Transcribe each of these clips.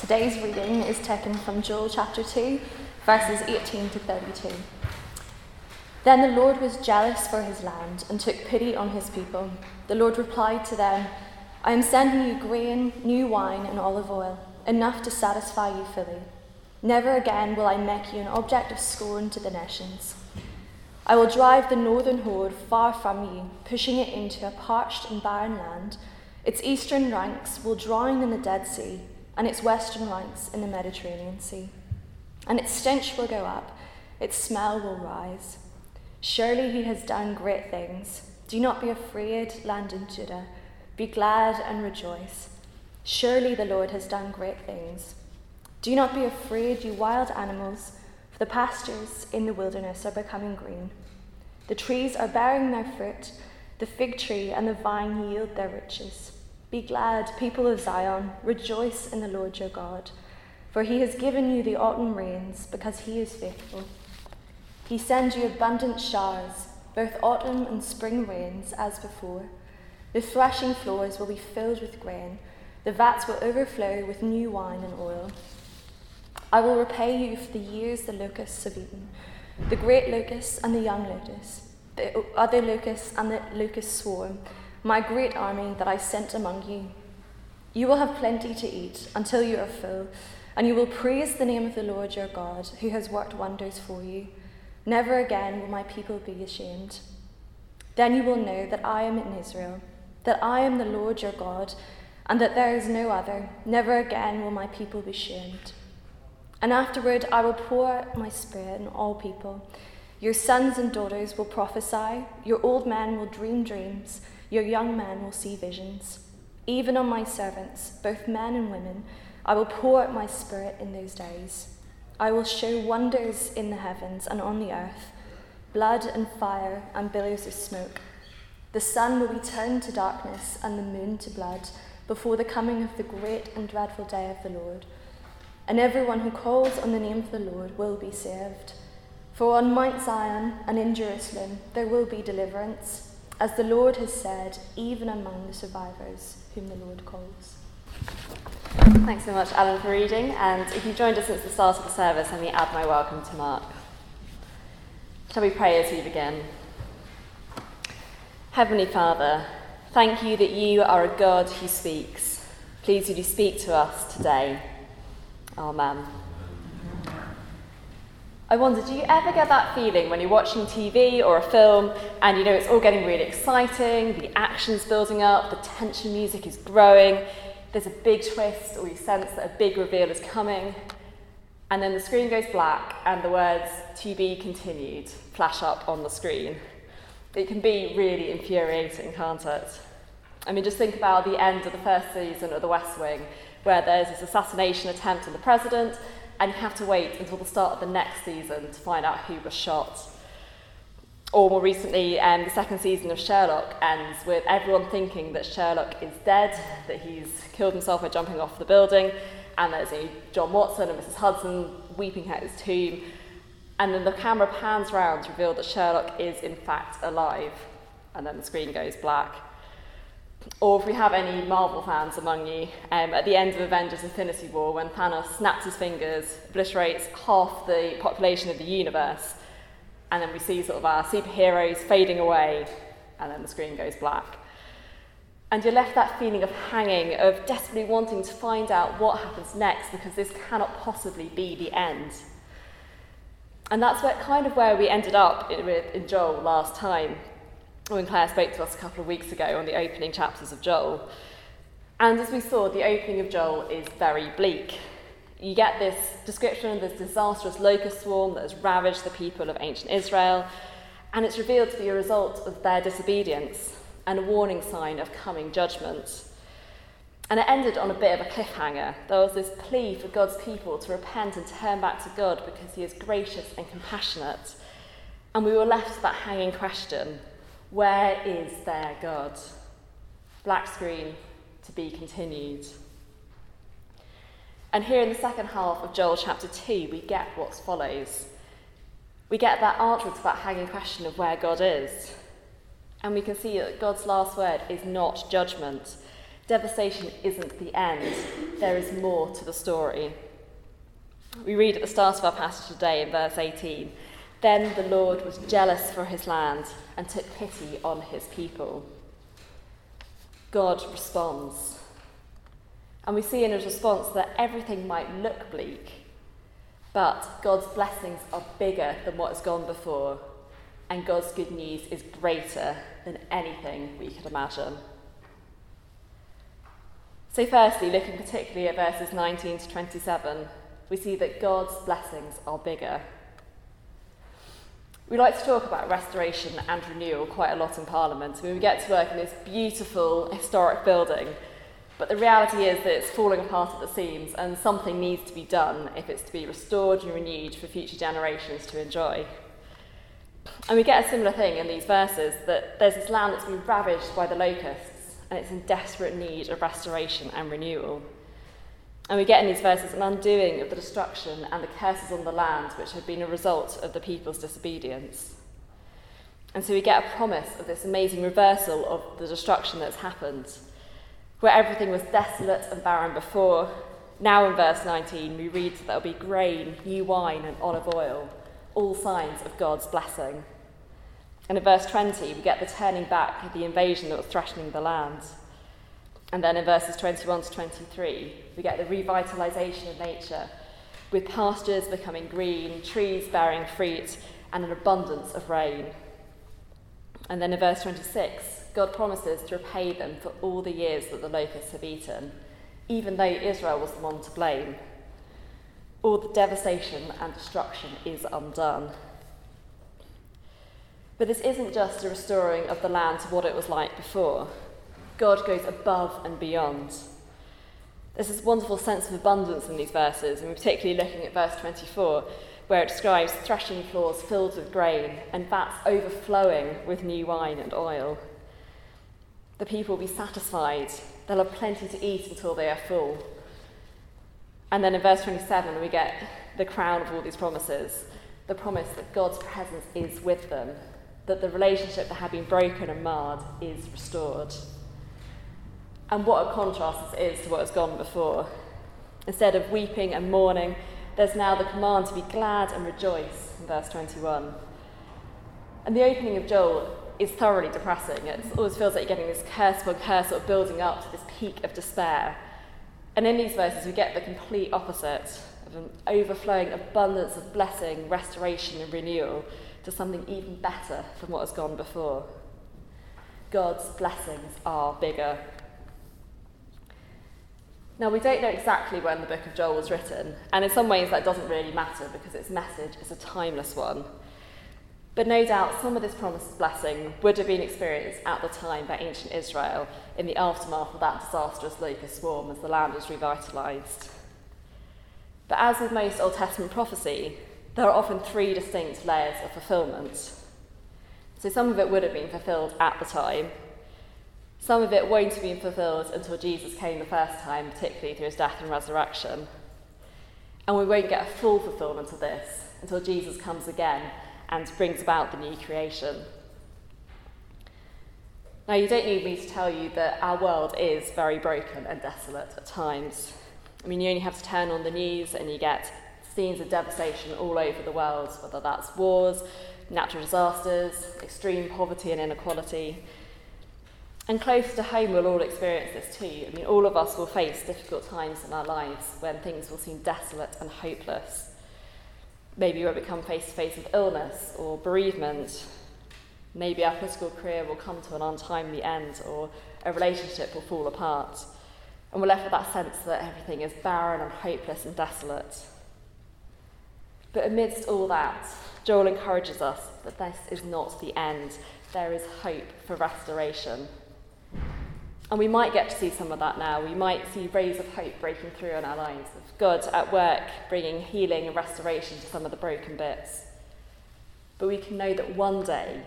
Today's reading is taken from Joel chapter 2, verses 18 to 32. Then the Lord was jealous for his land and took pity on his people. The Lord replied to them, I am sending you grain, new wine, and olive oil, enough to satisfy you fully. Never again will I make you an object of scorn to the nations. I will drive the northern horde far from you, pushing it into a parched and barren land. Its eastern ranks will drown in the Dead Sea, and its western ranks in the Mediterranean Sea. And its stench will go up, its smell will rise. Surely he has done great things. Do not be afraid, land in Judah. Be glad and rejoice. Surely the Lord has done great things. Do not be afraid, you wild animals, for the pastures in the wilderness are becoming green. The trees are bearing their fruit, the fig tree and the vine yield their riches. Be glad, people of Zion, rejoice in the Lord your God, for he has given you the autumn rains because he is faithful. He sends you abundant showers, both autumn and spring rains, as before. The threshing floors will be filled with grain, the vats will overflow with new wine and oil. I will repay you for the years the locusts have eaten, the great locust and the young locust, the other locust and the locust swarm, my great army that I sent among you. You will have plenty to eat until you are full, and you will praise the name of the Lord your God, who has worked wonders for you. Never again will my people be ashamed. Then you will know that I am in Israel, that I am the Lord your God, and that there is no other. Never again will my people be shamed. And afterward I will pour out my spirit on all people. Your sons and daughters will prophesy, your old men will dream dreams, your young men will see visions. Even on my servants, both men and women, I will pour out my spirit in those days. I will show wonders in the heavens and on the earth blood and fire and billows of smoke. The sun will be turned to darkness and the moon to blood before the coming of the great and dreadful day of the Lord. And everyone who calls on the name of the Lord will be saved. For on Mount Zion and in Jerusalem there will be deliverance, as the Lord has said, even among the survivors whom the Lord calls. Thanks so much, Alan, for reading. And if you've joined us since the start of the service, let me add my welcome to Mark. Shall we pray as we begin? Heavenly Father, thank you that you are a God who speaks. Please would you speak to us today? Amen. I wonder, do you ever get that feeling when you're watching TV or a film and you know it's all getting really exciting, the action's building up, the tension music is growing, there's a big twist, or you sense that a big reveal is coming, and then the screen goes black and the words to be continued flash up on the screen. It can be really infuriating, can't it? I mean, just think about the end of the first season of The West Wing, where there's this assassination attempt on the president, and you have to wait until the start of the next season to find out who was shot. Or more recently, um, the second season of Sherlock ends with everyone thinking that Sherlock is dead, that he's killed himself by jumping off the building, and there's a John Watson and Mrs. Hudson weeping at his tomb. And then the camera pans round to reveal that Sherlock is in fact alive, and then the screen goes black. Or if we have any Marvel fans among you, um, at the end of Avengers Infinity War, when Thanos snaps his fingers, obliterates half the population of the universe, and then we see sort of our superheroes fading away, and then the screen goes black. And you're left that feeling of hanging, of desperately wanting to find out what happens next, because this cannot possibly be the end. And that's where, kind of where we ended up in, in Joel last time, when Claire spoke to us a couple of weeks ago on the opening chapters of Joel. And as we saw, the opening of Joel is very bleak. You get this description of this disastrous locust swarm that has ravaged the people of ancient Israel, and it's revealed to be a result of their disobedience and a warning sign of coming judgment. And it ended on a bit of a cliffhanger. There was this plea for God's people to repent and turn back to God because He is gracious and compassionate. And we were left with that hanging question where is their God? Black screen to be continued. And here in the second half of Joel chapter 2, we get what follows. We get that answer to that hanging question of where God is. And we can see that God's last word is not judgment. Devastation isn't the end, there is more to the story. We read at the start of our passage today in verse 18 Then the Lord was jealous for his land and took pity on his people. God responds. And we see in his response that everything might look bleak, but God's blessings are bigger than what has gone before, and God's good news is greater than anything we could imagine. So, firstly, looking particularly at verses 19 to 27, we see that God's blessings are bigger. We like to talk about restoration and renewal quite a lot in Parliament. I mean, we get to work in this beautiful historic building, but the reality is that it's falling apart at the seams and something needs to be done if it's to be restored and renewed for future generations to enjoy. And we get a similar thing in these verses that there's this land that's been ravaged by the locusts and it's in desperate need of restoration and renewal. And we get in these verses an undoing of the destruction and the curses on the land which had been a result of the people's disobedience. And so we get a promise of this amazing reversal of the destruction that's happened. Where everything was desolate and barren before, now in verse 19 we read that there will be grain, new wine, and olive oil all signs of God's blessing. And in verse 20, we get the turning back of the invasion that was threatening the land. And then in verses 21 to 23, we get the revitalization of nature, with pastures becoming green, trees bearing fruit, and an abundance of rain. And then in verse 26, God promises to repay them for all the years that the locusts have eaten, even though Israel was the one to blame all the devastation and destruction is undone. But this isn't just a restoring of the land to what it was like before. God goes above and beyond. There's this wonderful sense of abundance in these verses, and particularly looking at verse 24, where it describes threshing floors filled with grain and vats overflowing with new wine and oil. The people will be satisfied, they'll have plenty to eat until they are full. And then in verse 27, we get the crown of all these promises the promise that God's presence is with them, that the relationship that had been broken and marred is restored. And what a contrast this is to what has gone before. Instead of weeping and mourning, there's now the command to be glad and rejoice in verse 21. And the opening of Joel is thoroughly depressing. It always feels like you're getting this curse upon curse sort of building up to this peak of despair. And in these verses, we get the complete opposite of an overflowing abundance of blessing, restoration, and renewal to something even better from what has gone before. God's blessings are bigger. Now, we don't know exactly when the book of Joel was written, and in some ways that doesn't really matter because its message is a timeless one. But no doubt some of this promised blessing would have been experienced at the time by ancient Israel in the aftermath of that disastrous locust swarm as the land was revitalised. But as with most Old Testament prophecy, there are often three distinct layers of fulfilment. So some of it would have been fulfilled at the time, some of it won't have been fulfilled until Jesus came the first time, particularly through his death and resurrection. And we won't get a full fulfillment of this until Jesus comes again and brings about the new creation. Now, you don't need me to tell you that our world is very broken and desolate at times. I mean, you only have to turn on the news and you get scenes of devastation all over the world, whether that's wars, natural disasters, extreme poverty and inequality. And close to home, we'll all experience this too. I mean, all of us will face difficult times in our lives when things will seem desolate and hopeless. Maybe we'll become face to face with illness or bereavement. Maybe our political career will come to an untimely end or a relationship will fall apart. And we're left with that sense that everything is barren and hopeless and desolate. But amidst all that, Joel encourages us that this is not the end. There is hope for restoration. And we might get to see some of that now. We might see rays of hope breaking through in our lives, of God at work bringing healing and restoration to some of the broken bits. But we can know that one day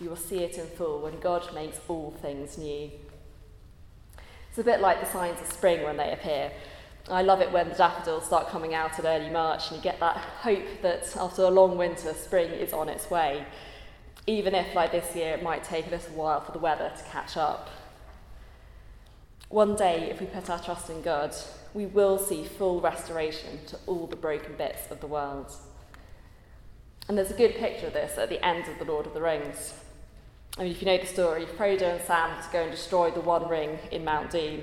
we will see it in full when God makes all things new. It's a bit like the signs of spring when they appear. I love it when the daffodils start coming out in early March and you get that hope that after a long winter, spring is on its way. Even if, like this year, it might take a little while for the weather to catch up. One day, if we put our trust in God, we will see full restoration to all the broken bits of the world. And there's a good picture of this at the end of The Lord of the Rings. I mean, if you know the story, Frodo and Sam have to go and destroy the One Ring in Mount Doom.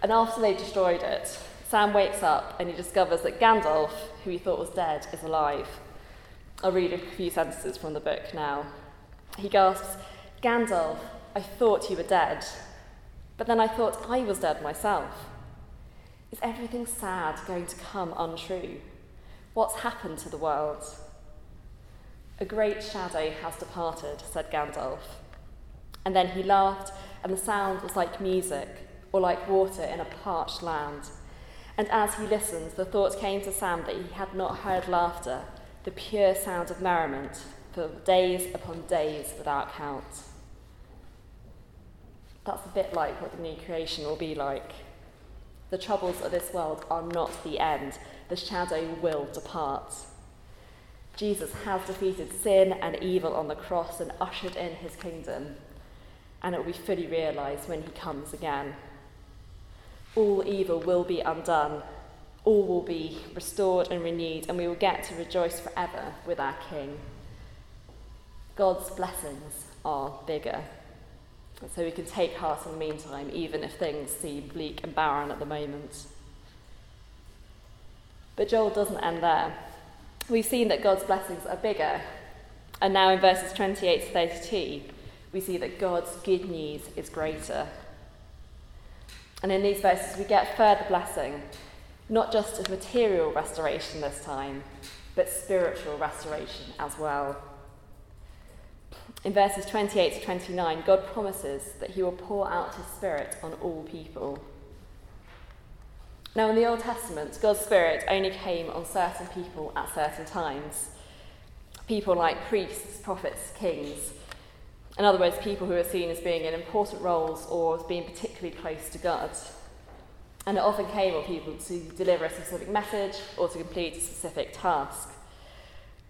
And after they've destroyed it, Sam wakes up and he discovers that Gandalf, who he thought was dead, is alive. I'll read a few sentences from the book now. He gasps, Gandalf, I thought you were dead, but then I thought I was dead myself. Is everything sad going to come untrue? What's happened to the world? A great shadow has departed, said Gandalf. And then he laughed, and the sound was like music, or like water in a parched land. And as he listened, the thought came to Sam that he had not heard laughter, the pure sound of merriment, for days upon days without count. That's a bit like what the new creation will be like. The troubles of this world are not the end, the shadow will depart. Jesus has defeated sin and evil on the cross and ushered in his kingdom, and it will be fully realised when he comes again. All evil will be undone, all will be restored and renewed, and we will get to rejoice forever with our King. God's blessings are bigger. So we can take heart in the meantime, even if things seem bleak and barren at the moment. But Joel doesn't end there. We've seen that God's blessings are bigger. And now in verses 28 to 32, we see that God's good news is greater. And in these verses, we get further blessing, not just of material restoration this time, but spiritual restoration as well. In verses 28 to 29, God promises that he will pour out his Spirit on all people. Now, in the Old Testament, God's Spirit only came on certain people at certain times. People like priests, prophets, kings. In other words, people who are seen as being in important roles or as being particularly close to God. And it often came on people to deliver a specific message or to complete a specific task.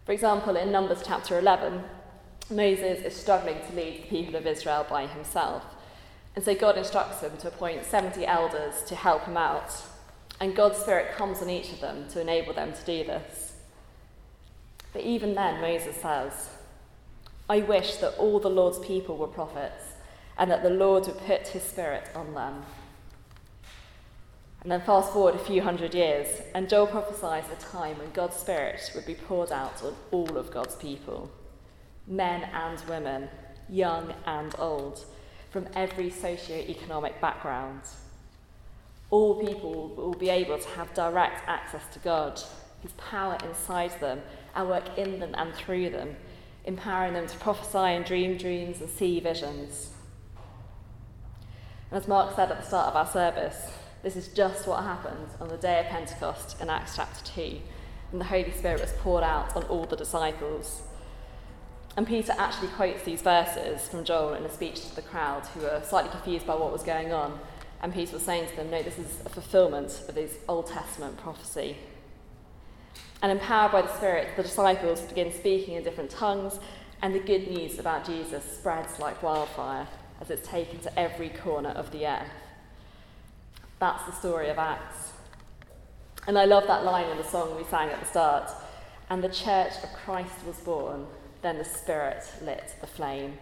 For example, in Numbers chapter 11, Moses is struggling to lead the people of Israel by himself. And so God instructs him to appoint 70 elders to help him out. And God's Spirit comes on each of them to enable them to do this. But even then, Moses says, I wish that all the Lord's people were prophets and that the Lord would put his Spirit on them. And then fast forward a few hundred years, and Joel prophesies a time when God's Spirit would be poured out on all of God's people men and women, young and old, from every socio-economic background. All people will be able to have direct access to God, His power inside them, and work in them and through them, empowering them to prophesy and dream dreams and see visions. And as Mark said at the start of our service, this is just what happened on the day of Pentecost in Acts chapter 2, when the Holy Spirit was poured out on all the disciples. And Peter actually quotes these verses from Joel in a speech to the crowd who were slightly confused by what was going on. And Peter was saying to them, No, this is a fulfillment of this Old Testament prophecy. And empowered by the Spirit, the disciples begin speaking in different tongues, and the good news about Jesus spreads like wildfire as it's taken to every corner of the earth. That's the story of Acts. And I love that line in the song we sang at the start. And the church of Christ was born, then the Spirit lit the flame.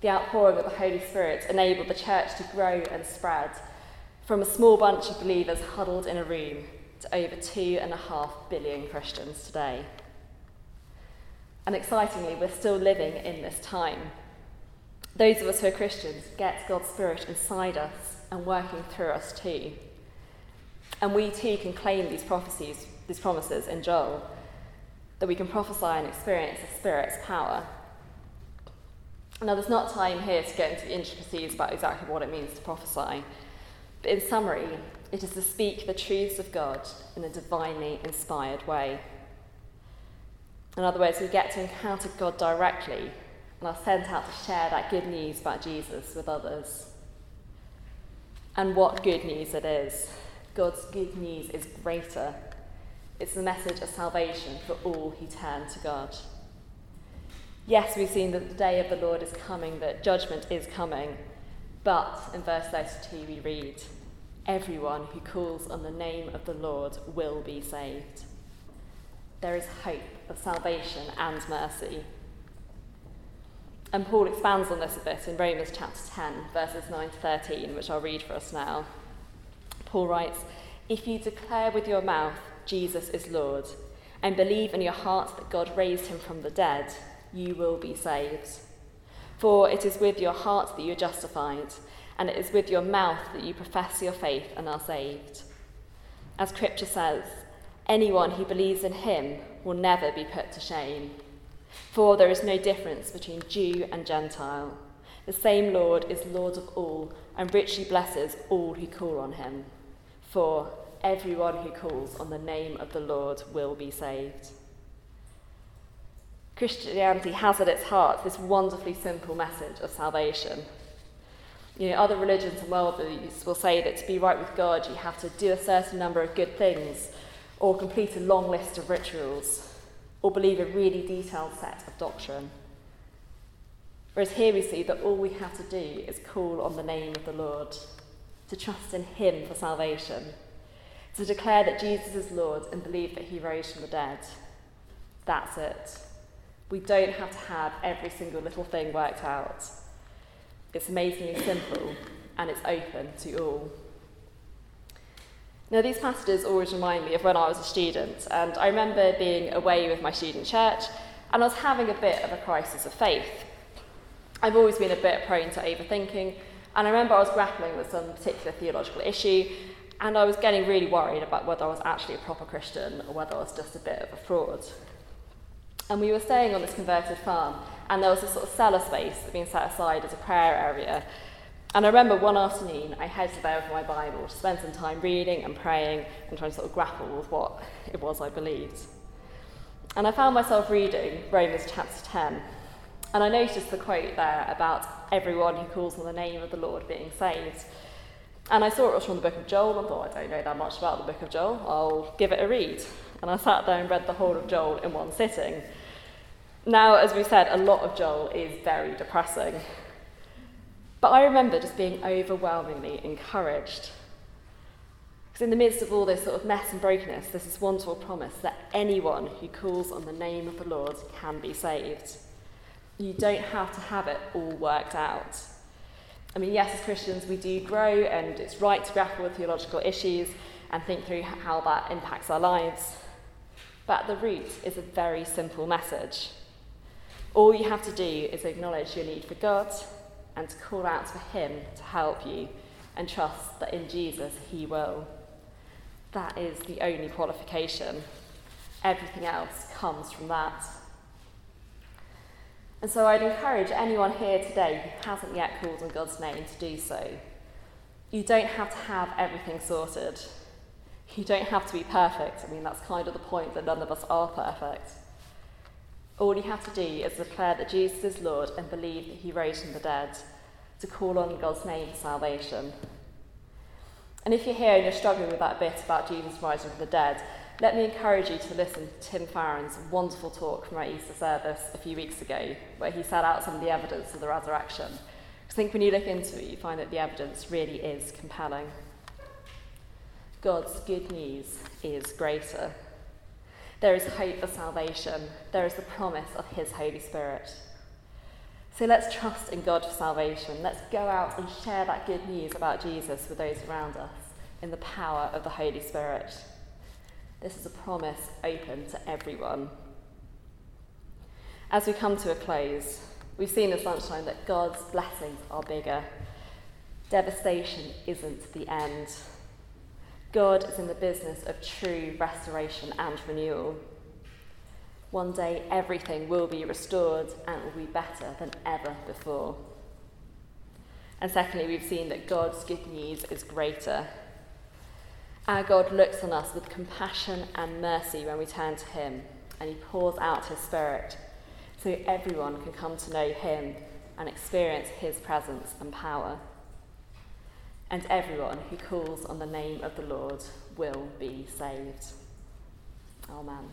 The outpouring of the Holy Spirit enabled the church to grow and spread from a small bunch of believers huddled in a room to over two and a half billion Christians today. And excitingly, we're still living in this time. Those of us who are Christians get God's Spirit inside us and working through us too. And we too can claim these prophecies, these promises in Joel that we can prophesy and experience the Spirit's power. Now, there's not time here to get into the intricacies about exactly what it means to prophesy, but in summary, it is to speak the truths of God in a divinely inspired way. In other words, we get to encounter God directly and are sent out to share that good news about Jesus with others. And what good news it is! God's good news is greater it's the message of salvation for all who turn to God. Yes, we've seen that the day of the Lord is coming, that judgment is coming, But in verse 32, we read, Everyone who calls on the name of the Lord will be saved. There is hope of salvation and mercy. And Paul expands on this a bit in Romans chapter 10, verses 9 to 13, which I'll read for us now. Paul writes, If you declare with your mouth Jesus is Lord, and believe in your heart that God raised him from the dead, you will be saved. For it is with your heart that you are justified, and it is with your mouth that you profess your faith and are saved. As Scripture says, anyone who believes in him will never be put to shame. For there is no difference between Jew and Gentile. The same Lord is Lord of all and richly blesses all who call on him. For everyone who calls on the name of the Lord will be saved. Christianity has at its heart this wonderfully simple message of salvation. You know, other religions and worldviews will say that to be right with God, you have to do a certain number of good things, or complete a long list of rituals, or believe a really detailed set of doctrine. Whereas here we see that all we have to do is call on the name of the Lord, to trust in Him for salvation, to declare that Jesus is Lord and believe that He rose from the dead. That's it. We don't have to have every single little thing worked out. It's amazingly simple and it's open to all. Now, these passages always remind me of when I was a student, and I remember being away with my student church, and I was having a bit of a crisis of faith. I've always been a bit prone to overthinking, and I remember I was grappling with some particular theological issue, and I was getting really worried about whether I was actually a proper Christian or whether I was just a bit of a fraud. And we were staying on this converted farm, and there was a sort of cellar space that had been set aside as a prayer area. And I remember one afternoon I headed there with my Bible to spend some time reading and praying and trying to sort of grapple with what it was I believed. And I found myself reading Romans chapter 10. And I noticed the quote there about everyone who calls on the name of the Lord being saved. And I saw it was from the book of Joel and thought, I don't know that much about the book of Joel, I'll give it a read. And I sat there and read the whole of Joel in one sitting. Now, as we said, a lot of Joel is very depressing. But I remember just being overwhelmingly encouraged. Because in the midst of all this sort of mess and brokenness, there's this wonderful promise that anyone who calls on the name of the Lord can be saved. You don't have to have it all worked out. I mean, yes, as Christians, we do grow, and it's right to grapple with theological issues and think through how that impacts our lives. But at the root is a very simple message all you have to do is acknowledge your need for God and to call out for Him to help you and trust that in Jesus He will. That is the only qualification. Everything else comes from that. And so I'd encourage anyone here today who hasn't yet called on God's name to do so. You don't have to have everything sorted. You don't have to be perfect. I mean, that's kind of the point that none of us are perfect. All you have to do is declare that Jesus is Lord and believe that he rose from the dead, to call on God's name for salvation. And if you're here and you're struggling with that bit about Jesus rising from the dead, let me encourage you to listen to Tim Farron's wonderful talk from our Easter service a few weeks ago, where he set out some of the evidence of the resurrection. I think when you look into it, you find that the evidence really is compelling. God's good news is greater. There is hope for salvation. There is the promise of His Holy Spirit. So let's trust in God for salvation. Let's go out and share that good news about Jesus with those around us in the power of the Holy Spirit. This is a promise open to everyone. As we come to a close, we've seen this lunchtime that God's blessings are bigger. Devastation isn't the end. God is in the business of true restoration and renewal. One day, everything will be restored and will be better than ever before. And secondly, we've seen that God's good news is greater. Our God looks on us with compassion and mercy when we turn to Him, and He pours out His Spirit so everyone can come to know Him and experience His presence and power and everyone who calls on the name of the Lord will be saved. Amen.